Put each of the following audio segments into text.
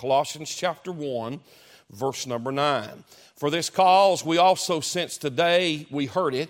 Colossians chapter 1, verse number 9. For this cause we also, since today we heard it,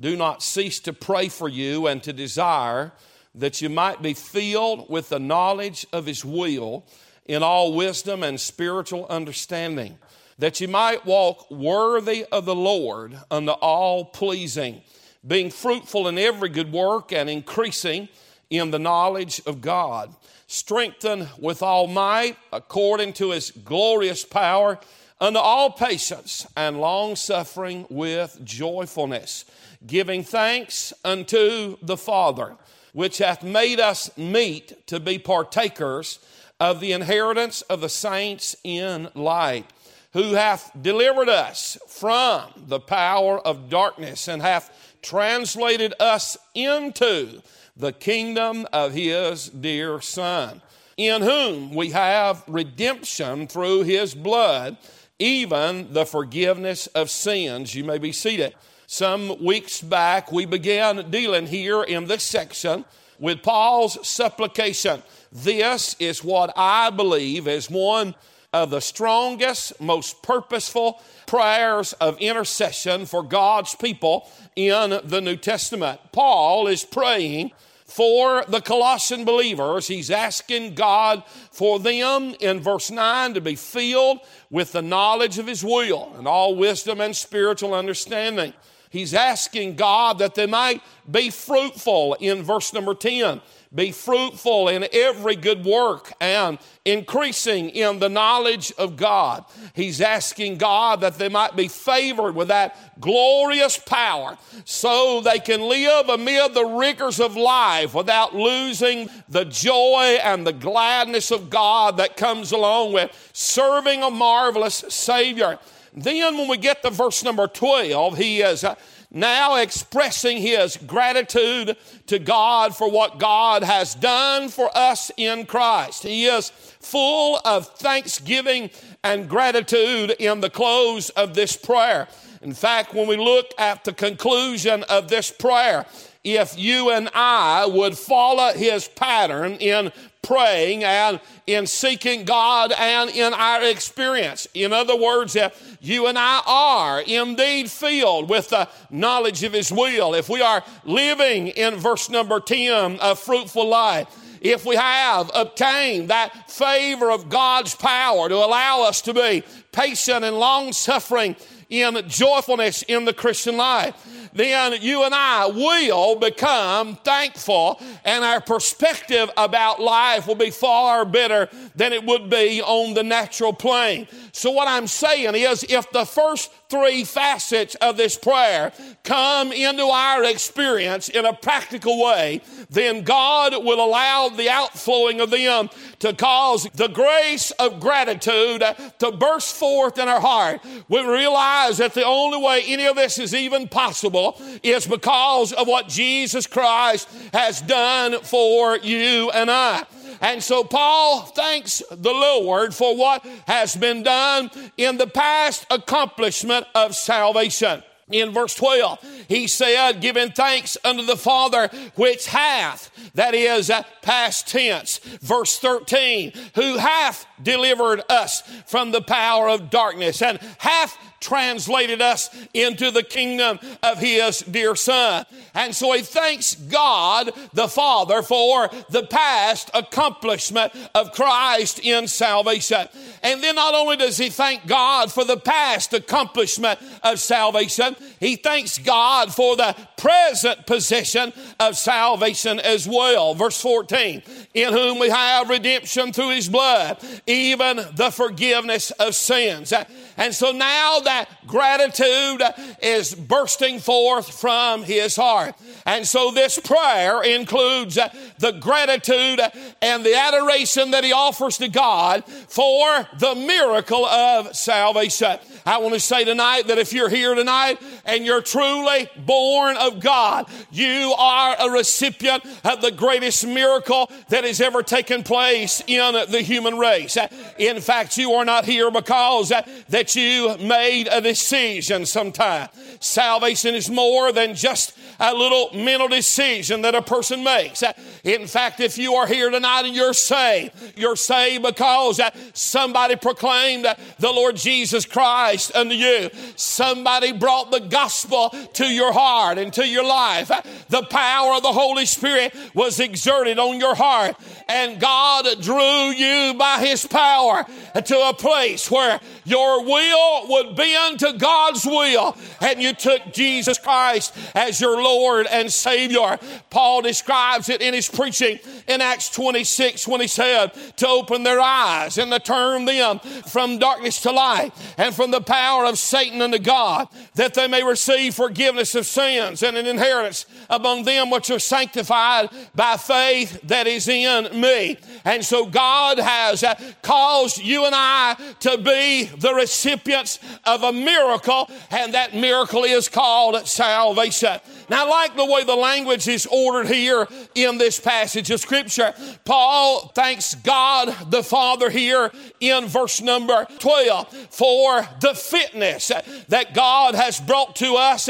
do not cease to pray for you and to desire that you might be filled with the knowledge of his will in all wisdom and spiritual understanding, that you might walk worthy of the Lord unto all pleasing, being fruitful in every good work and increasing in the knowledge of God, strengthened with all might according to his glorious power unto all patience and long suffering with joyfulness, giving thanks unto the Father, which hath made us meet to be partakers of the inheritance of the saints in light, who hath delivered us from the power of darkness and hath translated us into the kingdom of his dear Son, in whom we have redemption through his blood, even the forgiveness of sins. You may be seated. Some weeks back, we began dealing here in this section with Paul's supplication. This is what I believe is one of the strongest, most purposeful prayers of intercession for God's people in the New Testament. Paul is praying for the Colossian believers. He's asking God for them in verse 9 to be filled with the knowledge of His will and all wisdom and spiritual understanding. He's asking God that they might be fruitful in verse number 10 be fruitful in every good work and increasing in the knowledge of God. He's asking God that they might be favored with that glorious power so they can live amid the rigors of life without losing the joy and the gladness of God that comes along with serving a marvelous Savior. Then, when we get to verse number 12, he is. Uh, now expressing his gratitude to God for what God has done for us in Christ. He is full of thanksgiving and gratitude in the close of this prayer. In fact, when we look at the conclusion of this prayer, if you and I would follow his pattern in praying and in seeking God and in our experience. In other words, if you and I are indeed filled with the knowledge of His will, if we are living in verse number 10, a fruitful life, if we have obtained that favor of God's power to allow us to be patient and long suffering in joyfulness in the Christian life, then you and I will become thankful and our perspective about life will be far better than it would be on the natural plane. So, what I'm saying is, if the first three facets of this prayer come into our experience in a practical way, then God will allow the outflowing of them to cause the grace of gratitude to burst forth in our heart. We realize that the only way any of this is even possible is because of what Jesus Christ has done for you and I. And so Paul thanks the Lord for what has been done in the past accomplishment of salvation. In verse 12, he said, giving thanks unto the Father which hath, that is uh, past tense. Verse 13, who hath delivered us from the power of darkness and hath translated us into the kingdom of his dear son. And so he thanks God the Father for the past accomplishment of Christ in salvation. And then not only does he thank God for the past accomplishment of salvation, he thanks God for the present possession of salvation as well. Verse 14, in whom we have redemption through his blood, even the forgiveness of sins. And so now that gratitude is bursting forth from his heart. And so this prayer includes the gratitude and the adoration that he offers to God for the miracle of salvation. I want to say tonight that if you're here tonight and you're truly born of God, you are a recipient of the greatest miracle that has ever taken place in the human race. In fact, you are not here because that you may made a decision sometime. Salvation is more than just a little mental decision that a person makes. In fact, if you are here tonight and you're saved, you're saved because somebody proclaimed the Lord Jesus Christ unto you. Somebody brought the gospel to your heart and to your life. The power of the Holy Spirit was exerted on your heart, and God drew you by His power to a place where your will would bend to God's will, and you took Jesus Christ as your Lord and Savior. Paul describes it in his preaching in Acts 26 when he said, To open their eyes and to turn them from darkness to light and from the power of Satan unto God, that they may receive forgiveness of sins and an inheritance among them which are sanctified by faith that is in me. And so God has uh, caused you and I to be the recipients of a miracle, and that miracle is called salvation. Now, I like the way the language is ordered here in this passage of Scripture. Paul thanks God the Father here in verse number 12 for the fitness that God has brought to us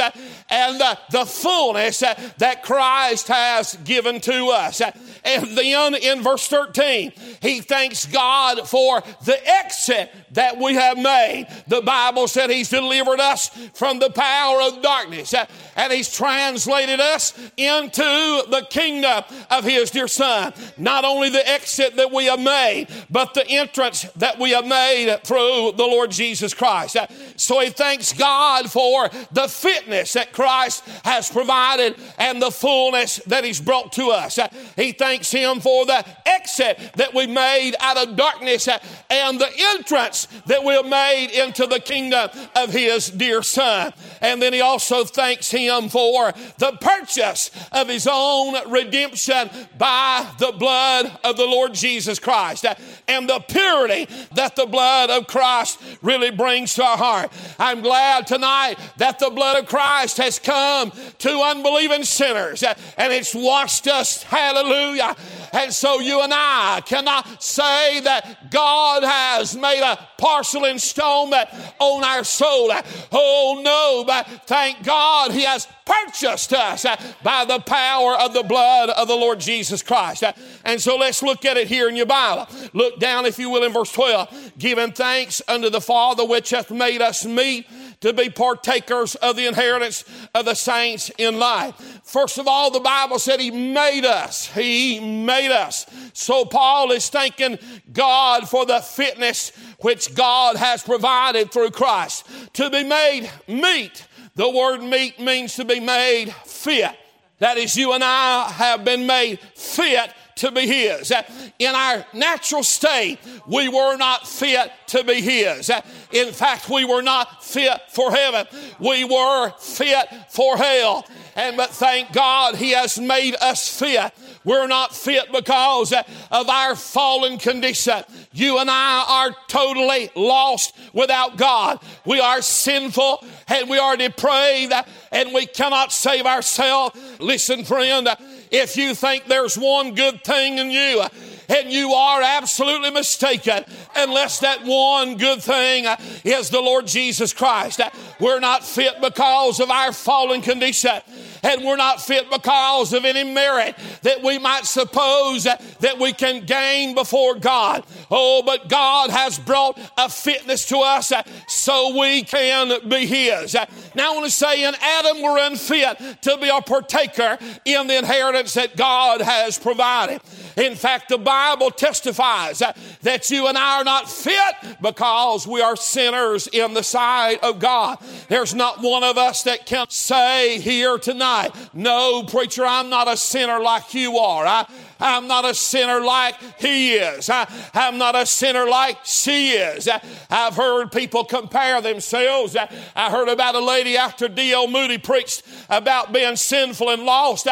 and the fullness that Christ has given to us. And then in verse 13, he thanks God for the exit that we have made. The Bible said he's delivered us from the power of darkness and he's translated us into the kingdom of his dear son. Not only the exit that we have made, but the entrance that we have made through the Lord Jesus Christ. So he thanks God for the fitness that Christ has provided and the fullness that he's brought to us. He thanks him for the exit that we made out of darkness and the entrance that we have made into the kingdom of his dear son. And then he also thanks him for the purchase of his own redemption by the blood of the Lord Jesus Christ and the purity that the blood of Christ really brings to our heart. I'm glad tonight that the blood of Christ has come to unbelieving sinners and it's washed us. Hallelujah. And so you and I cannot say that God has made a partial installment on our soul. Oh no, but thank God He has purchased us uh, by the power of the blood of the Lord Jesus Christ. Uh, and so let's look at it here in your Bible. Look down, if you will, in verse 12. Giving thanks unto the Father which hath made us meet to be partakers of the inheritance of the saints in life. First of all, the Bible said He made us. He made us. So Paul is thanking God for the fitness which God has provided through Christ. To be made meet. The word meet means to be made fit. That is, you and I have been made fit to be His. In our natural state, we were not fit to be His. In fact, we were not fit for heaven. We were fit for hell. And but thank God He has made us fit. We're not fit because of our fallen condition. You and I are totally lost without God. We are sinful and we are depraved and we cannot save ourselves. Listen, friend, if you think there's one good thing in you, and you are absolutely mistaken unless that one good thing is the Lord Jesus Christ. We're not fit because of our fallen condition and we're not fit because of any merit that we might suppose that we can gain before God. Oh, but God has brought a fitness to us so we can be His. Now, I want to say in Adam, we're unfit to be a partaker in the inheritance that God has provided. In fact, the Bible testifies that you and I are not fit because we are sinners in the sight of God. There's not one of us that can say here tonight, No, preacher, I'm not a sinner like you are. I, I'm not a sinner like he is. I, am not a sinner like she is. I, have heard people compare themselves. I, I heard about a lady after D.L. Moody preached about being sinful and lost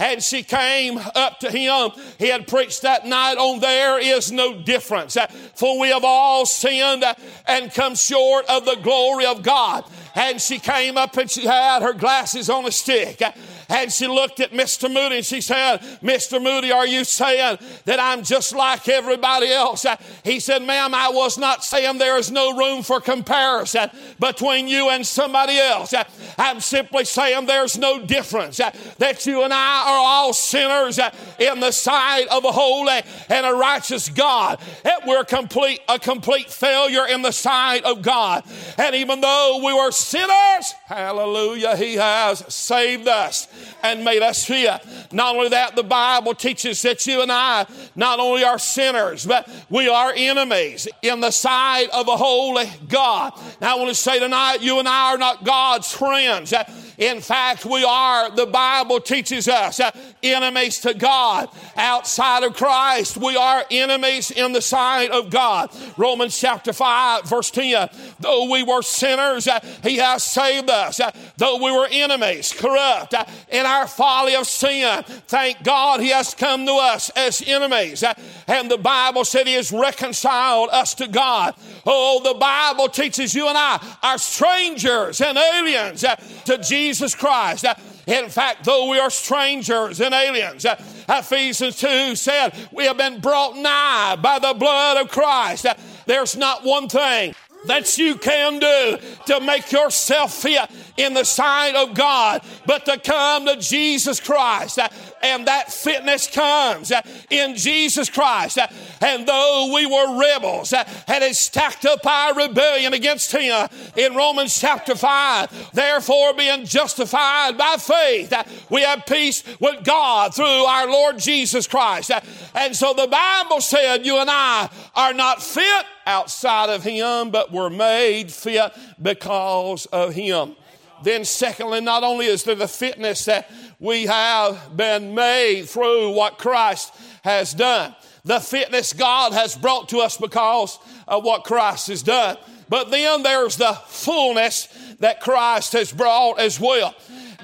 and she came up to him. He had preached that night on There is no difference, for we have all sinned and come short of the glory of God. And she came up and she had her glasses on a stick And she looked at Mr. Moody and she said, Mr. Moody, are you saying that I'm just like everybody else? Uh, he said, Ma'am, I was not saying there is no room for comparison between you and somebody else. Uh, I'm simply saying there's no difference. Uh, that you and I are all sinners in the sight of a holy and a righteous God. That we're complete, a complete failure in the sight of God. And even though we were sinners, hallelujah, He has saved us and made us fit. Not only that, the Bible teaches that you and I not only are sinners, but we are enemies in the sight of a holy God. Now, I want to say tonight, you and I are not God's friends. In fact, we are, the Bible teaches us, uh, enemies to God. Outside of Christ, we are enemies in the sight of God. Romans chapter 5, verse 10. Though we were sinners, uh, He has saved us. Uh, though we were enemies, corrupt, uh, in our folly of sin, thank God He has come to us as enemies. Uh, and the Bible said He has reconciled us to God. Oh, the Bible teaches you and I are strangers and aliens uh, to Jesus Jesus Christ. Uh, in fact, though we are strangers and aliens, uh, Ephesians 2 said, We have been brought nigh by the blood of Christ. Uh, there's not one thing that you can do to make yourself fit in the sight of God, but to come to Jesus Christ. Uh, and that fitness comes uh, in Jesus Christ. Uh, and though we were rebels and had stacked up our rebellion against Him in Romans chapter 5, therefore being justified by faith, we have peace with God through our Lord Jesus Christ. And so the Bible said you and I are not fit outside of Him, but we're made fit because of Him. Then, secondly, not only is there the fitness that we have been made through what Christ has done, the fitness God has brought to us because of what Christ has done. But then there's the fullness that Christ has brought as well.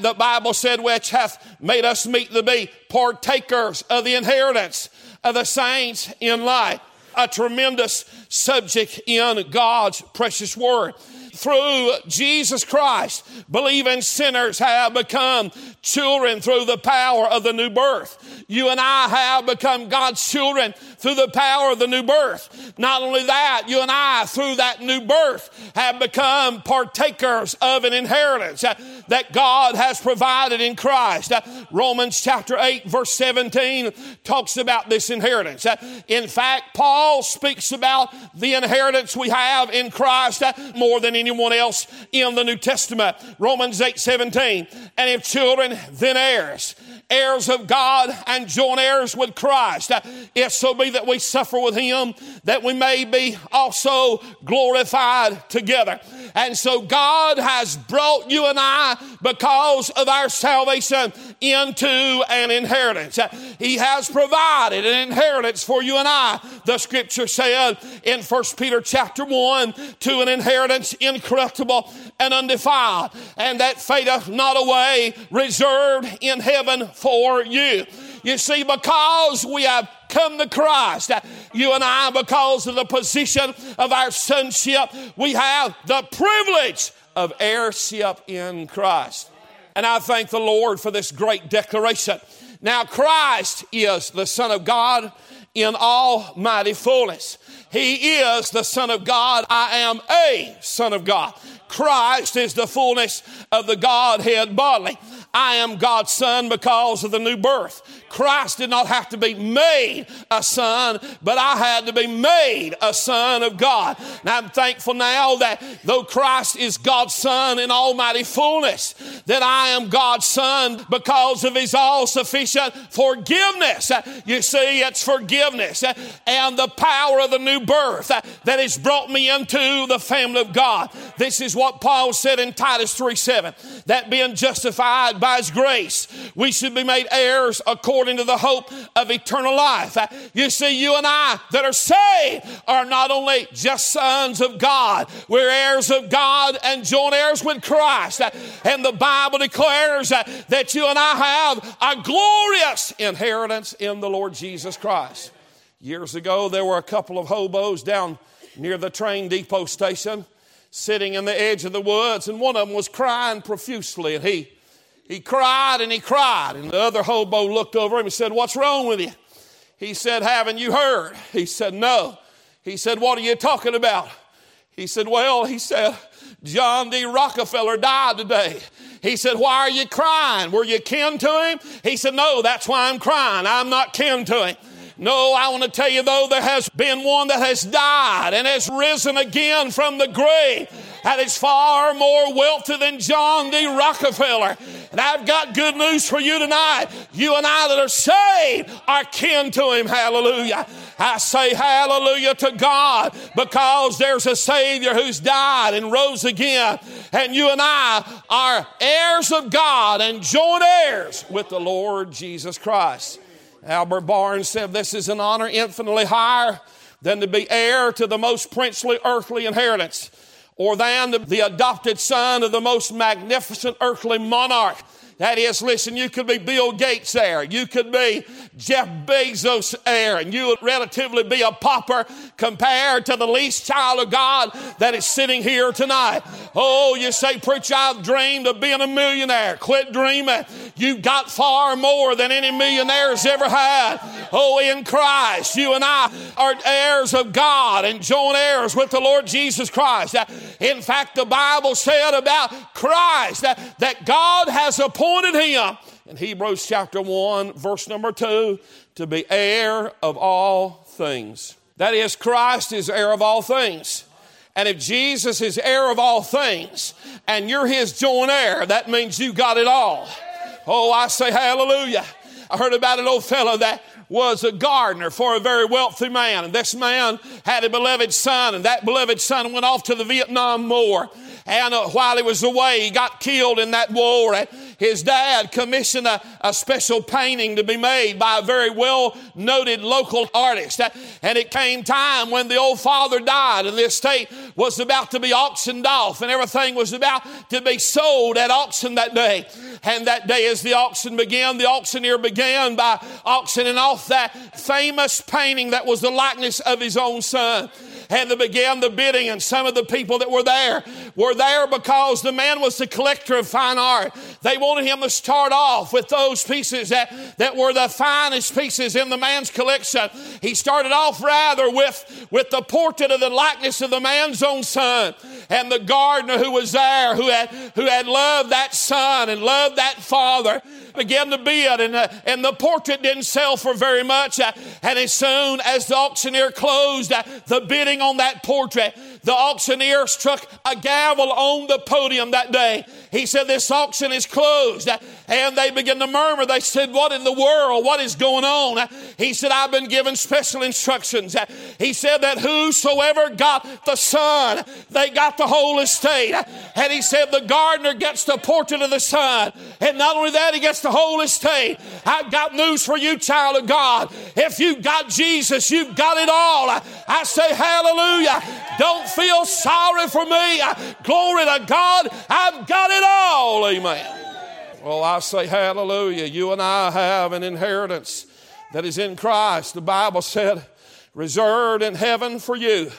The Bible said, which hath made us meet to be partakers of the inheritance of the saints in light. A tremendous subject in God's precious word through Jesus Christ, believing sinners have become children through the power of the new birth. You and I have become God's children through the power of the new birth. Not only that, you and I, through that new birth, have become partakers of an inheritance that God has provided in Christ. Uh, Romans chapter 8, verse 17 talks about this inheritance. Uh, in fact, Paul speaks about the inheritance we have in Christ uh, more than anyone else in the New Testament. Romans 8, 17. And if children, then heirs heirs of God and joint heirs with Christ. If so be that we suffer with him, that we may be also glorified together. And so God has brought you and I, because of our salvation, into an inheritance. He has provided an inheritance for you and I. The scripture said in 1 Peter chapter 1, to an inheritance incorruptible and undefiled, and that fadeth not away, reserved in heaven for you. You see, because we have come to Christ, you and I, because of the position of our sonship, we have the privilege of heirship in Christ. And I thank the Lord for this great declaration. Now, Christ is the Son of God in almighty fullness. He is the Son of God. I am a Son of God. Christ is the fullness of the Godhead bodily. I am God's son because of the new birth. Christ did not have to be made a son, but I had to be made a son of God. And I'm thankful now that though Christ is God's son in almighty fullness, that I am God's son because of his all sufficient forgiveness. You see, it's forgiveness and the power of the new birth that has brought me into the family of God. This is what Paul said in Titus 3 7 that being justified by his grace, we should be made heirs according to the hope of eternal life. You see, you and I that are saved are not only just sons of God, we're heirs of God and joint heirs with Christ. And the Bible declares that you and I have a glorious inheritance in the Lord Jesus Christ. Years ago, there were a couple of hobos down near the train depot station sitting in the edge of the woods, and one of them was crying profusely, and he He cried and he cried. And the other hobo looked over him and said, What's wrong with you? He said, Haven't you heard? He said, No. He said, What are you talking about? He said, Well, he said, John D. Rockefeller died today. He said, Why are you crying? Were you kin to him? He said, No, that's why I'm crying. I'm not kin to him. No, I want to tell you though, there has been one that has died and has risen again from the grave that is far more wealthy than John D. Rockefeller. And I've got good news for you tonight. You and I that are saved are kin to him. Hallelujah. I say hallelujah to God because there's a Savior who's died and rose again. And you and I are heirs of God and joint heirs with the Lord Jesus Christ. Albert Barnes said, This is an honor infinitely higher than to be heir to the most princely earthly inheritance, or than the adopted son of the most magnificent earthly monarch. That is, listen, you could be Bill Gates there. You could be Jeff Bezos there, and you would relatively be a pauper compared to the least child of God that is sitting here tonight. Oh, you say, Preacher, I've dreamed of being a millionaire. Quit dreaming. You've got far more than any millionaire's ever had. Oh, in Christ, you and I are heirs of God and joint heirs with the Lord Jesus Christ. In fact, the Bible said about Christ that God has appointed appointed him in Hebrews chapter 1, verse number 2, to be heir of all things. That is, Christ is heir of all things. And if Jesus is heir of all things and you're his joint heir, that means you got it all. Oh, I say hallelujah. I heard about an old fellow that was a gardener for a very wealthy man. And this man had a beloved son, and that beloved son went off to the Vietnam War. And uh, while he was away, he got killed in that war. And his dad commissioned a, a special painting to be made by a very well noted local artist. And it came time when the old father died and the estate was about to be auctioned off and everything was about to be sold at auction that day. And that day, as the auction began, the auctioneer began by auctioning off that famous painting that was the likeness of his own son and they began the bidding, and some of the people that were there were there because the man was the collector of fine art. They wanted him to start off with those pieces that, that were the finest pieces in the man's collection. He started off rather with, with the portrait of the likeness of the man's own son and the gardener who was there who had, who had loved that son and loved that father began to bid, and, uh, and the portrait didn't sell for very much. Uh, and as soon as the auctioneer closed uh, the bidding on that portrait, the auctioneer struck a gavel on the podium that day. He said, This auction is closed. And they began to murmur. They said, What in the world? What is going on? He said, I've been given special instructions. He said that whosoever got the son, they got the whole estate. And he said, The gardener gets the portrait of the son. And not only that, he gets the whole estate. I've got news for you, child of God. If you've got Jesus, you've got it all. I say, Hallelujah. Don't feel sorry for me. Glory to God. I've got it all. Amen. Well, I say hallelujah. You and I have an inheritance that is in Christ. The Bible said, reserved in heaven for you.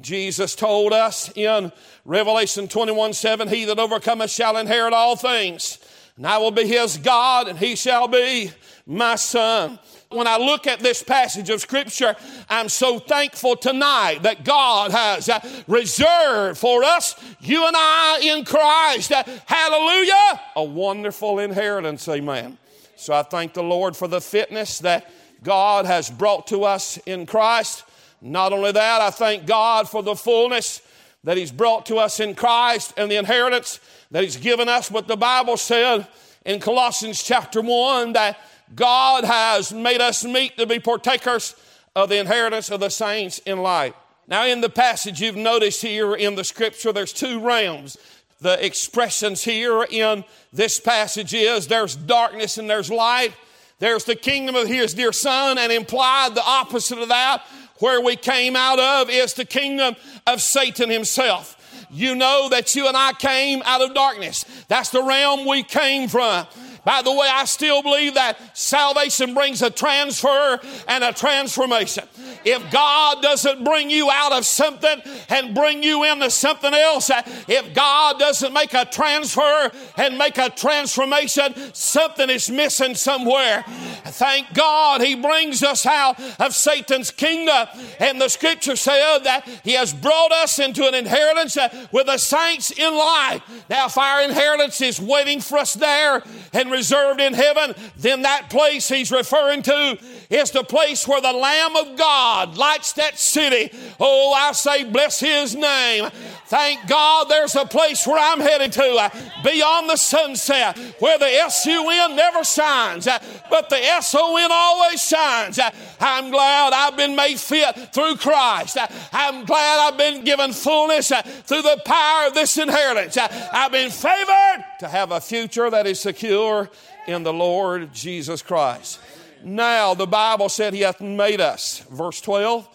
Jesus told us in Revelation 21 7, He that overcometh shall inherit all things. And I will be his God, and he shall be my son when I look at this passage of Scripture, I'm so thankful tonight that God has uh, reserved for us, you and I in Christ, uh, hallelujah, a wonderful inheritance, amen. So I thank the Lord for the fitness that God has brought to us in Christ. Not only that, I thank God for the fullness that He's brought to us in Christ and the inheritance that He's given us. But the Bible said in Colossians chapter 1 that God has made us meet to be partakers of the inheritance of the saints in light. Now, in the passage you've noticed here in the scripture, there's two realms. The expressions here in this passage is there's darkness and there's light. There's the kingdom of his dear son, and implied the opposite of that, where we came out of, is the kingdom of Satan himself. You know that you and I came out of darkness. That's the realm we came from. By the way, I still believe that salvation brings a transfer and a transformation. If God doesn't bring you out of something and bring you into something else, if God doesn't make a transfer and make a transformation, something is missing somewhere. Thank God He brings us out of Satan's kingdom. And the scripture said that He has brought us into an inheritance with the saints in life. Now, if our inheritance is waiting for us there and reserved in heaven, then that place He's referring to is the place where the Lamb of God lights that city. Oh, I say, bless His name. Thank God there's a place where I'm headed to uh, beyond the sunset where the S U N never shines, uh, but the S O N always shines. Uh, I'm glad I've been made fit through Christ. I'm glad I've been given fullness through the power of this inheritance. I've been favored to have a future that is secure in the Lord Jesus Christ. Now, the Bible said He hath made us. Verse 12.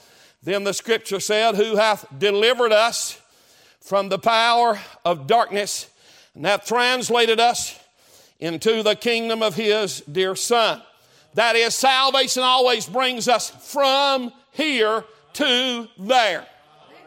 Then the scripture said, Who hath delivered us from the power of darkness and hath translated us into the kingdom of His dear Son. That is, salvation always brings us from here to there.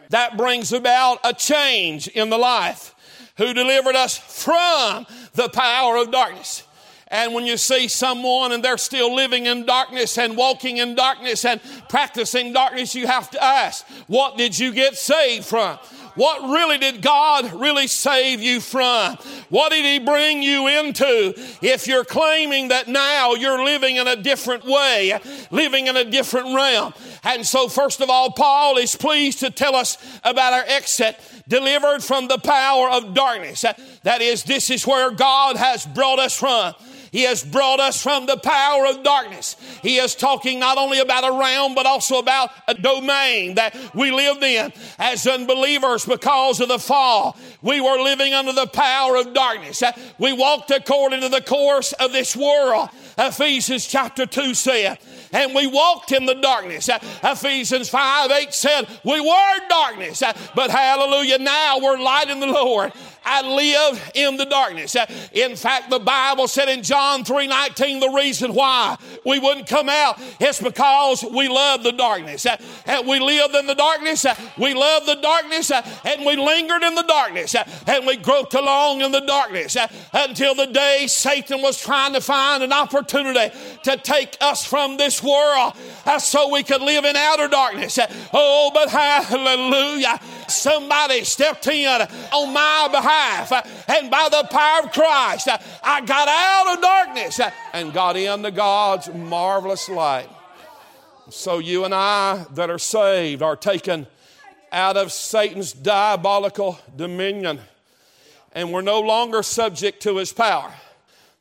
That brings about a change in the life. Who delivered us from the power of darkness. And when you see someone and they're still living in darkness and walking in darkness and practicing darkness, you have to ask, what did you get saved from? What really did God really save you from? What did He bring you into? If you're claiming that now you're living in a different way, living in a different realm. And so, first of all, Paul is pleased to tell us about our exit delivered from the power of darkness. That is, this is where God has brought us from. He has brought us from the power of darkness. He is talking not only about a realm, but also about a domain that we lived in as unbelievers because of the fall. We were living under the power of darkness. We walked according to the course of this world. Ephesians chapter 2 said, and we walked in the darkness. Ephesians 5 8 said, We were darkness, but hallelujah, now we're light in the Lord. I live in the darkness. In fact, the Bible said in John 3 19, the reason why we wouldn't come out is because we love the darkness. And we lived in the darkness, we loved the darkness, and we lingered in the darkness, and we groped along in the darkness until the day Satan was trying to find an opportunity to take us from this world uh, so we could live in outer darkness. Oh, but hallelujah. Somebody stepped in on my behalf, uh, and by the power of Christ, uh, I got out of darkness and got into God's marvelous light. So, you and I that are saved are taken out of Satan's diabolical dominion, and we're no longer subject to his power.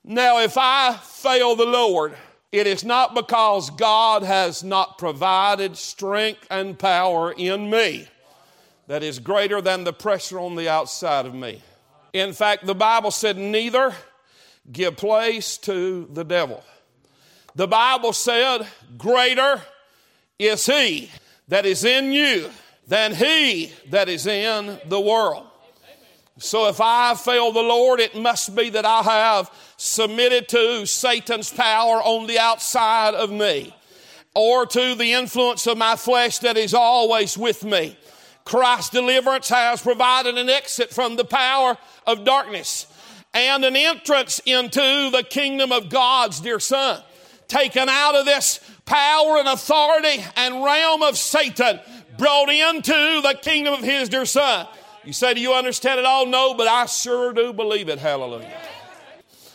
Now, if I fail the Lord, it is not because God has not provided strength and power in me that is greater than the pressure on the outside of me. In fact, the Bible said, neither give place to the devil. The Bible said, greater is he that is in you than he that is in the world. So if I fail the Lord, it must be that I have submitted to Satan's power on the outside of me or to the influence of my flesh that is always with me. Christ's deliverance has provided an exit from the power of darkness and an entrance into the kingdom of God's dear Son. Taken out of this power and authority and realm of Satan, brought into the kingdom of His dear Son. You say, Do you understand it all? No, but I sure do believe it. Hallelujah.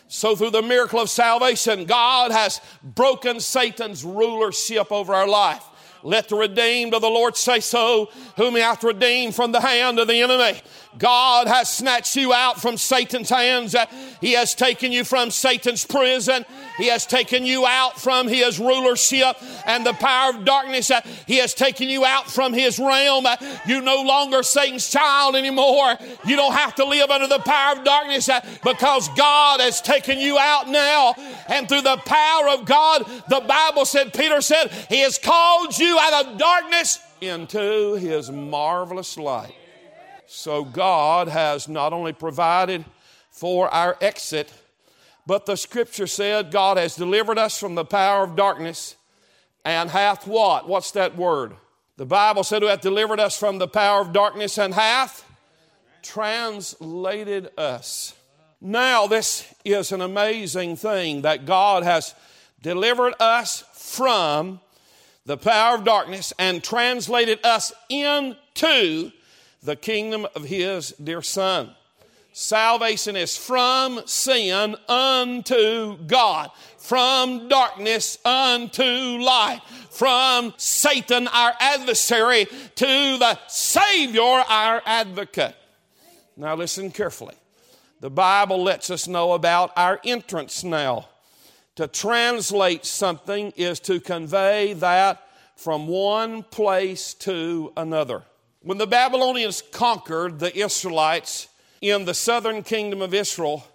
So, through the miracle of salvation, God has broken Satan's rulership over our life. Let the redeemed of the Lord say so, whom he hath redeemed from the hand of the enemy. God has snatched you out from Satan's hands. He has taken you from Satan's prison. He has taken you out from his rulership and the power of darkness. Uh, he has taken you out from his realm. Uh, you no longer Satan's child anymore. You don't have to live under the power of darkness uh, because God has taken you out now. And through the power of God, the Bible said, Peter said, He has called you out of darkness into his marvelous light. So God has not only provided for our exit, But the scripture said, God has delivered us from the power of darkness and hath what? What's that word? The Bible said, Who hath delivered us from the power of darkness and hath translated us. Now, this is an amazing thing that God has delivered us from the power of darkness and translated us into the kingdom of His dear Son. Salvation is from sin unto God, from darkness unto light, from Satan, our adversary, to the Savior, our advocate. Now, listen carefully. The Bible lets us know about our entrance now. To translate something is to convey that from one place to another. When the Babylonians conquered the Israelites in the southern kingdom of Israel,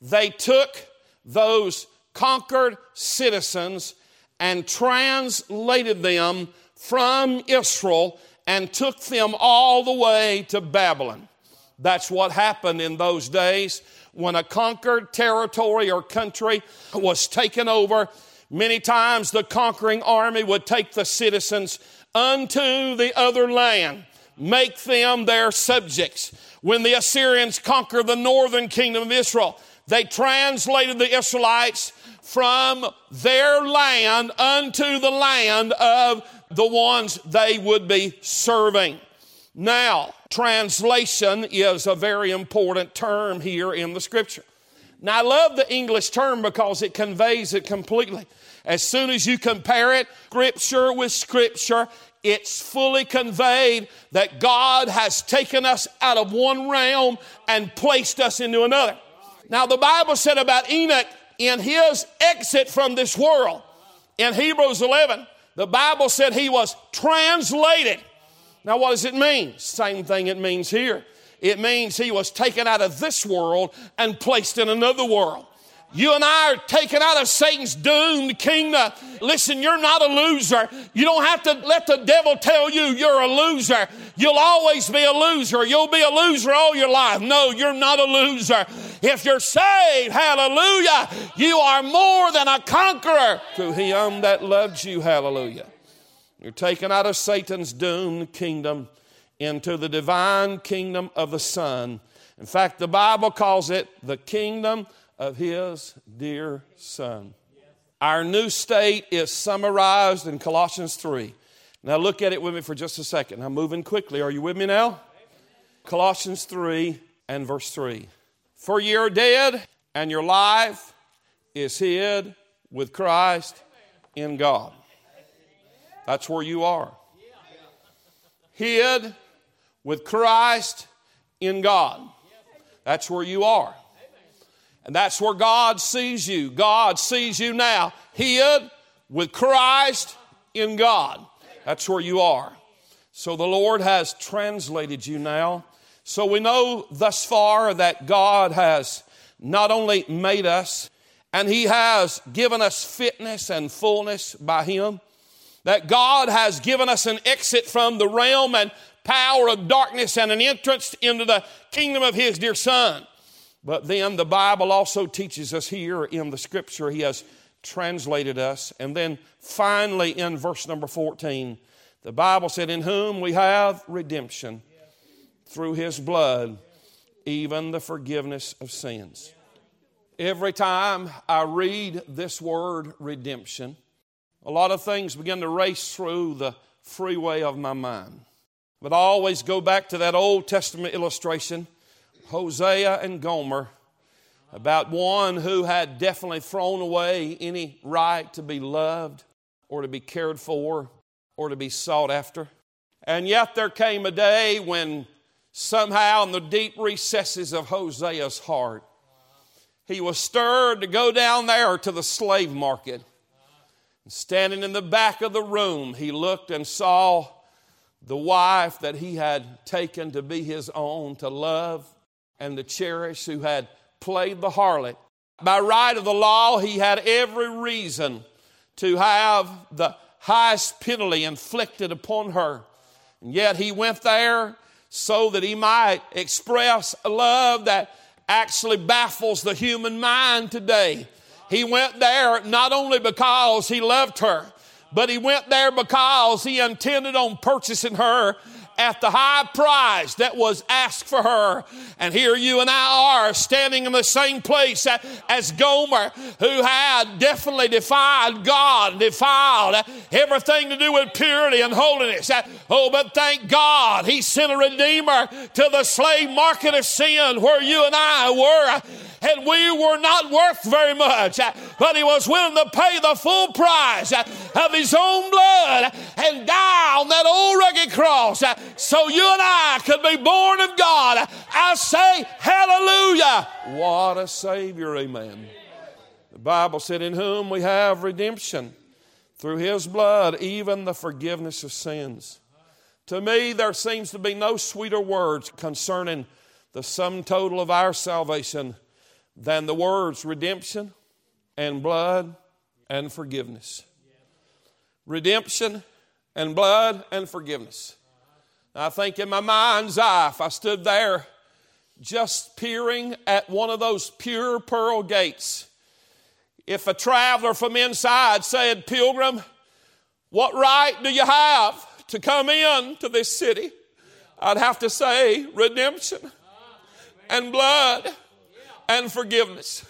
they took those conquered citizens and translated them from Israel and took them all the way to Babylon. That's what happened in those days when a conquered territory or country was taken over. Many times the conquering army would take the citizens unto the other land, make them their subjects. When the Assyrians conquered the northern kingdom of Israel, they translated the Israelites from their land unto the land of the ones they would be serving. Now, translation is a very important term here in the scripture. Now, I love the English term because it conveys it completely. As soon as you compare it, scripture with scripture, it's fully conveyed that God has taken us out of one realm and placed us into another. Now, the Bible said about Enoch in his exit from this world, in Hebrews 11, the Bible said he was translated now, what does it mean? Same thing it means here. It means he was taken out of this world and placed in another world. You and I are taken out of Satan's doomed kingdom. Listen, you're not a loser. You don't have to let the devil tell you you're a loser. You'll always be a loser. You'll be a loser all your life. No, you're not a loser. If you're saved, hallelujah, you are more than a conqueror through him that loves you, hallelujah. You're taken out of Satan's doomed kingdom into the divine kingdom of the Son. In fact, the Bible calls it the kingdom of His dear Son. Our new state is summarized in Colossians 3. Now, look at it with me for just a second. I'm moving quickly. Are you with me now? Colossians 3 and verse 3. For ye are dead, and your life is hid with Christ in God. That's where you are. Hid with Christ in God. That's where you are. And that's where God sees you. God sees you now, hid with Christ in God. That's where you are. So the Lord has translated you now. So we know thus far that God has not only made us, and He has given us fitness and fullness by Him that God has given us an exit from the realm and power of darkness and an entrance into the kingdom of His dear Son. But then the Bible also teaches us here in the scripture, He has translated us. And then finally, in verse number 14, the Bible said, In whom we have redemption through His blood, even the forgiveness of sins. Every time I read this word redemption, a lot of things begin to race through the freeway of my mind. But I always go back to that Old Testament illustration, Hosea and Gomer, about one who had definitely thrown away any right to be loved or to be cared for or to be sought after. And yet there came a day when somehow in the deep recesses of Hosea's heart, he was stirred to go down there to the slave market Standing in the back of the room, he looked and saw the wife that he had taken to be his own, to love and the cherish, who had played the harlot. By right of the law, he had every reason to have the highest penalty inflicted upon her. And yet he went there so that he might express a love that actually baffles the human mind today. He went there not only because he loved her, but he went there because he intended on purchasing her at the high price that was asked for her. And here you and I are standing in the same place as Gomer, who had definitely defied God, defiled everything to do with purity and holiness. Uh, oh, but thank God he sent a Redeemer to the slave market of sin where you and I were uh, and we were not worth very much, uh, but he was willing to pay the full price of his own blood and die on that old rugged cross so you and I could be born of God. I say, Hallelujah! What a Savior, amen. The Bible said, In whom we have redemption through his blood, even the forgiveness of sins. To me, there seems to be no sweeter words concerning the sum total of our salvation than the words redemption and blood and forgiveness. Redemption and blood and forgiveness. I think in my mind's eye, if I stood there just peering at one of those pure pearl gates, if a traveler from inside said, Pilgrim, what right do you have to come in to this city? I'd have to say redemption and blood and forgiveness.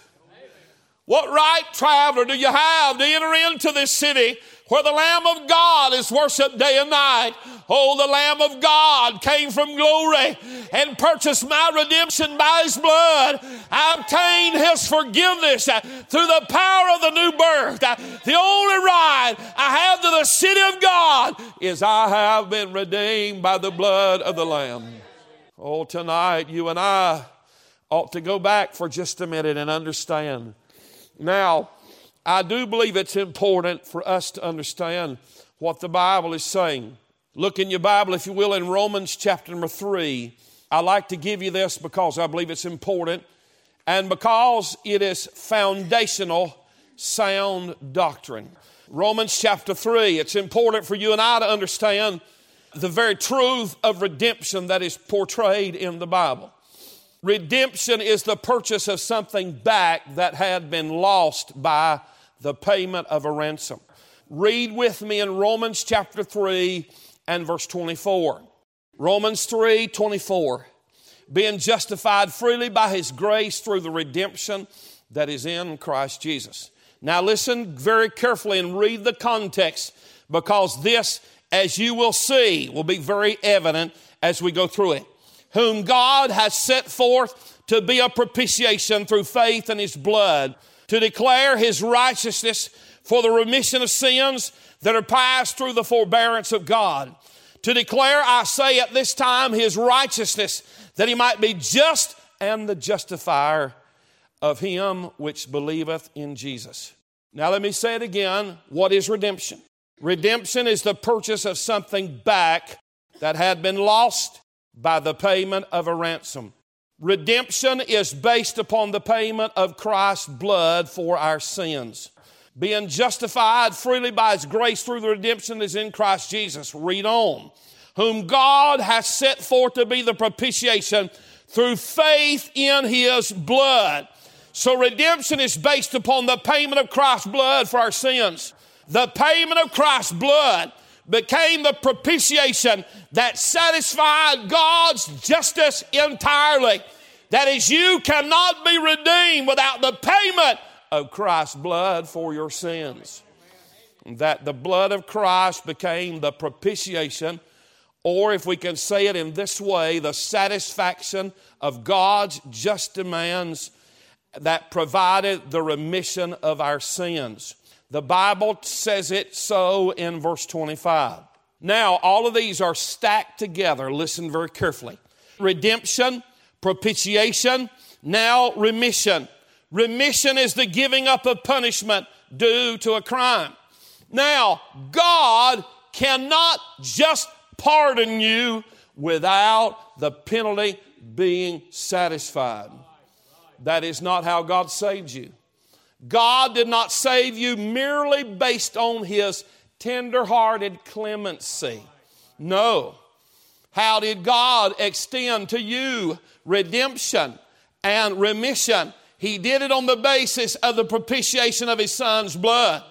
What right, traveler, do you have to enter into this city where the Lamb of God is worshiped day and night. Oh, the Lamb of God came from glory and purchased my redemption by His blood. I obtained His forgiveness uh, through the power of the new birth. Uh, the only right I have to the city of God is I have been redeemed by the blood of the Lamb. Oh, tonight you and I ought to go back for just a minute and understand. Now, I do believe it's important for us to understand what the Bible is saying. Look in your Bible, if you will, in Romans chapter number three. I like to give you this because I believe it's important and because it is foundational, sound doctrine. Romans chapter 3, it's important for you and I to understand the very truth of redemption that is portrayed in the Bible. Redemption is the purchase of something back that had been lost by the payment of a ransom. Read with me in Romans chapter 3 and verse 24. Romans 3 24. Being justified freely by his grace through the redemption that is in Christ Jesus. Now, listen very carefully and read the context because this, as you will see, will be very evident as we go through it. Whom God has set forth to be a propitiation through faith in his blood to declare his righteousness for the remission of sins that are past through the forbearance of God. To declare, I say at this time, his righteousness, that he might be just and the justifier of him which believeth in Jesus. Now, let me say it again. What is redemption? Redemption is the purchase of something back that had been lost by the payment of a ransom. Redemption is based upon the payment of Christ's blood for our sins. Being justified freely by His grace through the redemption that is in Christ Jesus. Read on. Whom God has set forth to be the propitiation through faith in His blood. So redemption is based upon the payment of Christ's blood for our sins. The payment of Christ's blood became the propitiation that satisfied God's justice entirely. That is, you cannot be redeemed without the payment of Christ's blood for your sins. That the blood of Christ became the propitiation, or if we can say it in this way, the satisfaction of God's just demands that provided the remission of our sins. The Bible says it so in verse 25. Now, all of these are stacked together. Listen very carefully. Redemption, propitiation, now remission. Remission is the giving up of punishment due to a crime. Now, God cannot just pardon you without the penalty being satisfied. That is not how God saved you. God did not save you merely based on his tender-hearted clemency. No. How did God extend to you redemption and remission. He did it on the basis of the propitiation of his son's blood.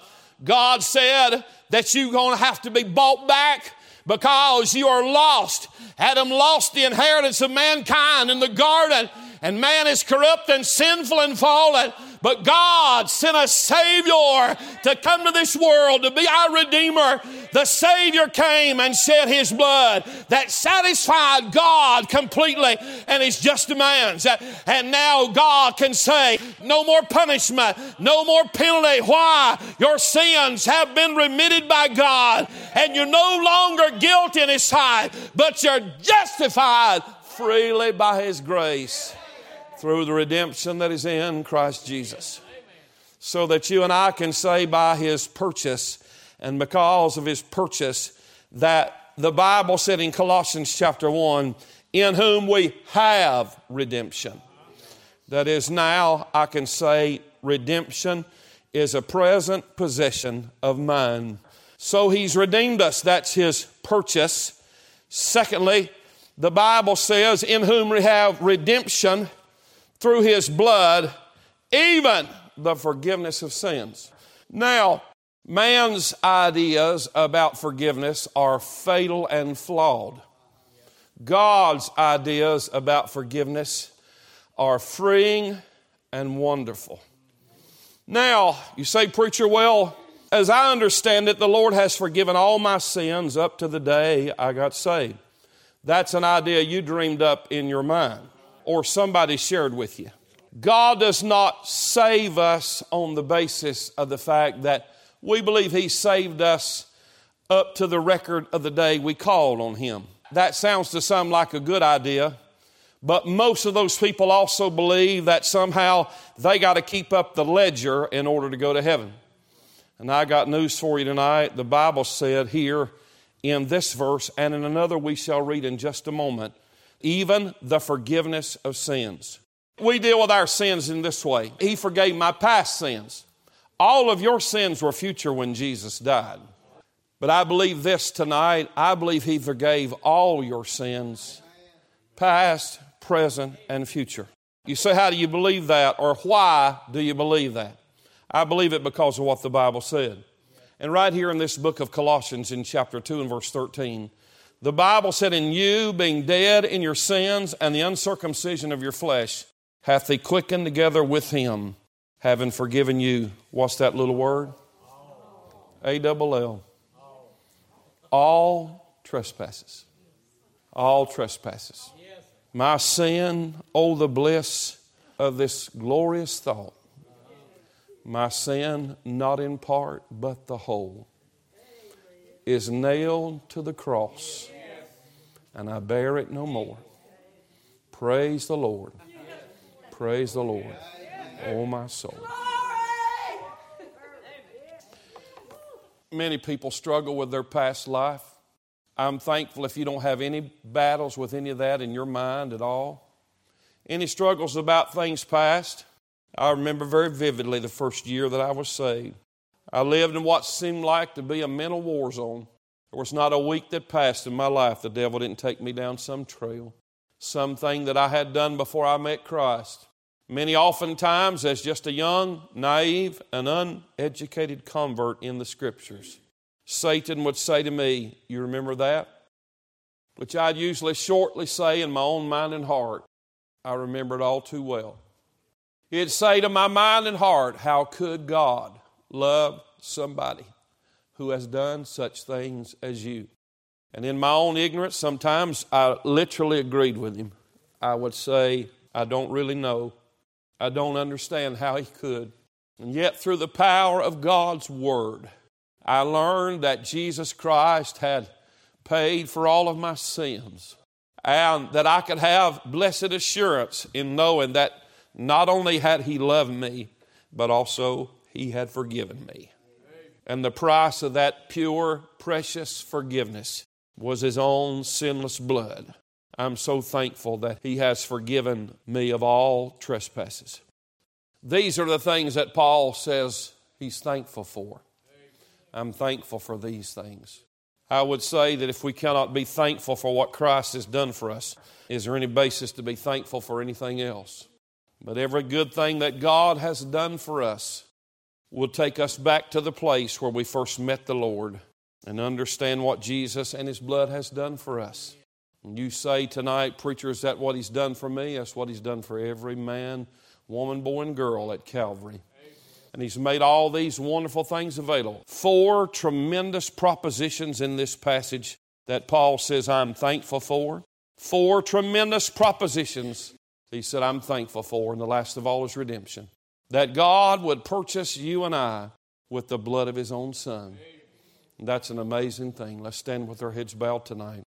God said that you're going to have to be bought back because you are lost. Adam lost the inheritance of mankind in the garden, and man is corrupt and sinful and fallen. But God sent a Savior to come to this world to be our Redeemer. The Savior came and shed His blood that satisfied God completely and His just demands. And now God can say, No more punishment, no more penalty. Why? Your sins have been remitted by God, and you're no longer guilty in His sight, but you're justified freely by His grace through the redemption that is in Christ Jesus. So that you and I can say by his purchase and because of his purchase that the Bible said in Colossians chapter 1, in whom we have redemption. That is, now I can say redemption is a present possession of mine. So he's redeemed us. That's his purchase. Secondly, the Bible says, in whom we have redemption through his blood, even the forgiveness of sins. Now, man's ideas about forgiveness are fatal and flawed. God's ideas about forgiveness are freeing and wonderful. Now, you say, Preacher, well, as I understand it, the Lord has forgiven all my sins up to the day I got saved. That's an idea you dreamed up in your mind or somebody shared with you. God does not save us on the basis of the fact that we believe He saved us up to the record of the day we called on Him. That sounds to some like a good idea, but most of those people also believe that somehow they got to keep up the ledger in order to go to heaven. And I got news for you tonight. The Bible said here in this verse, and in another we shall read in just a moment, even the forgiveness of sins. We deal with our sins in this way He forgave my past sins. All of your sins were future when Jesus died. But I believe this tonight I believe He forgave all your sins, past, present, and future. You say, How do you believe that? Or why do you believe that? I believe it because of what the Bible said. And right here in this book of Colossians, in chapter 2 and verse 13, the Bible said, In you, being dead in your sins and the uncircumcision of your flesh, hath he quickened together with him, having forgiven you. What's that little word? A double L. All trespasses. All trespasses. My sin, oh, the bliss of this glorious thought. My sin, not in part, but the whole, is nailed to the cross and I bear it no more. Praise the Lord. Praise the Lord. Oh, my soul. Many people struggle with their past life. I'm thankful if you don't have any battles with any of that in your mind at all. Any struggles about things past. I remember very vividly the first year that I was saved. I lived in what seemed like to be a mental war zone. There was not a week that passed in my life the devil didn't take me down some trail, something that I had done before I met Christ. Many oftentimes, as just a young, naive, and uneducated convert in the scriptures, Satan would say to me, You remember that? Which I'd usually shortly say in my own mind and heart, I remember it all too well. He'd say to my mind and heart, How could God love somebody who has done such things as you. And in my own ignorance, sometimes I literally agreed with him. I would say, I don't really know. I don't understand how he could. And yet, through the power of God's Word, I learned that Jesus Christ had paid for all of my sins and that I could have blessed assurance in knowing that not only had He loved me, but also He had forgiven me. And the price of that pure, precious forgiveness was his own sinless blood. I'm so thankful that he has forgiven me of all trespasses. These are the things that Paul says he's thankful for. I'm thankful for these things. I would say that if we cannot be thankful for what Christ has done for us, is there any basis to be thankful for anything else? But every good thing that God has done for us will take us back to the place where we first met the Lord and understand what Jesus and His blood has done for us. And you say tonight, Preacher, is that what He's done for me? That's what He's done for every man, woman, boy, and girl at Calvary. And He's made all these wonderful things available. Four tremendous propositions in this passage that Paul says, I'm thankful for. Four tremendous propositions he said, I'm thankful for, and the last of all is redemption. That God would purchase you and I with the blood of His own Son. That's an amazing thing. Let's stand with our heads bowed tonight.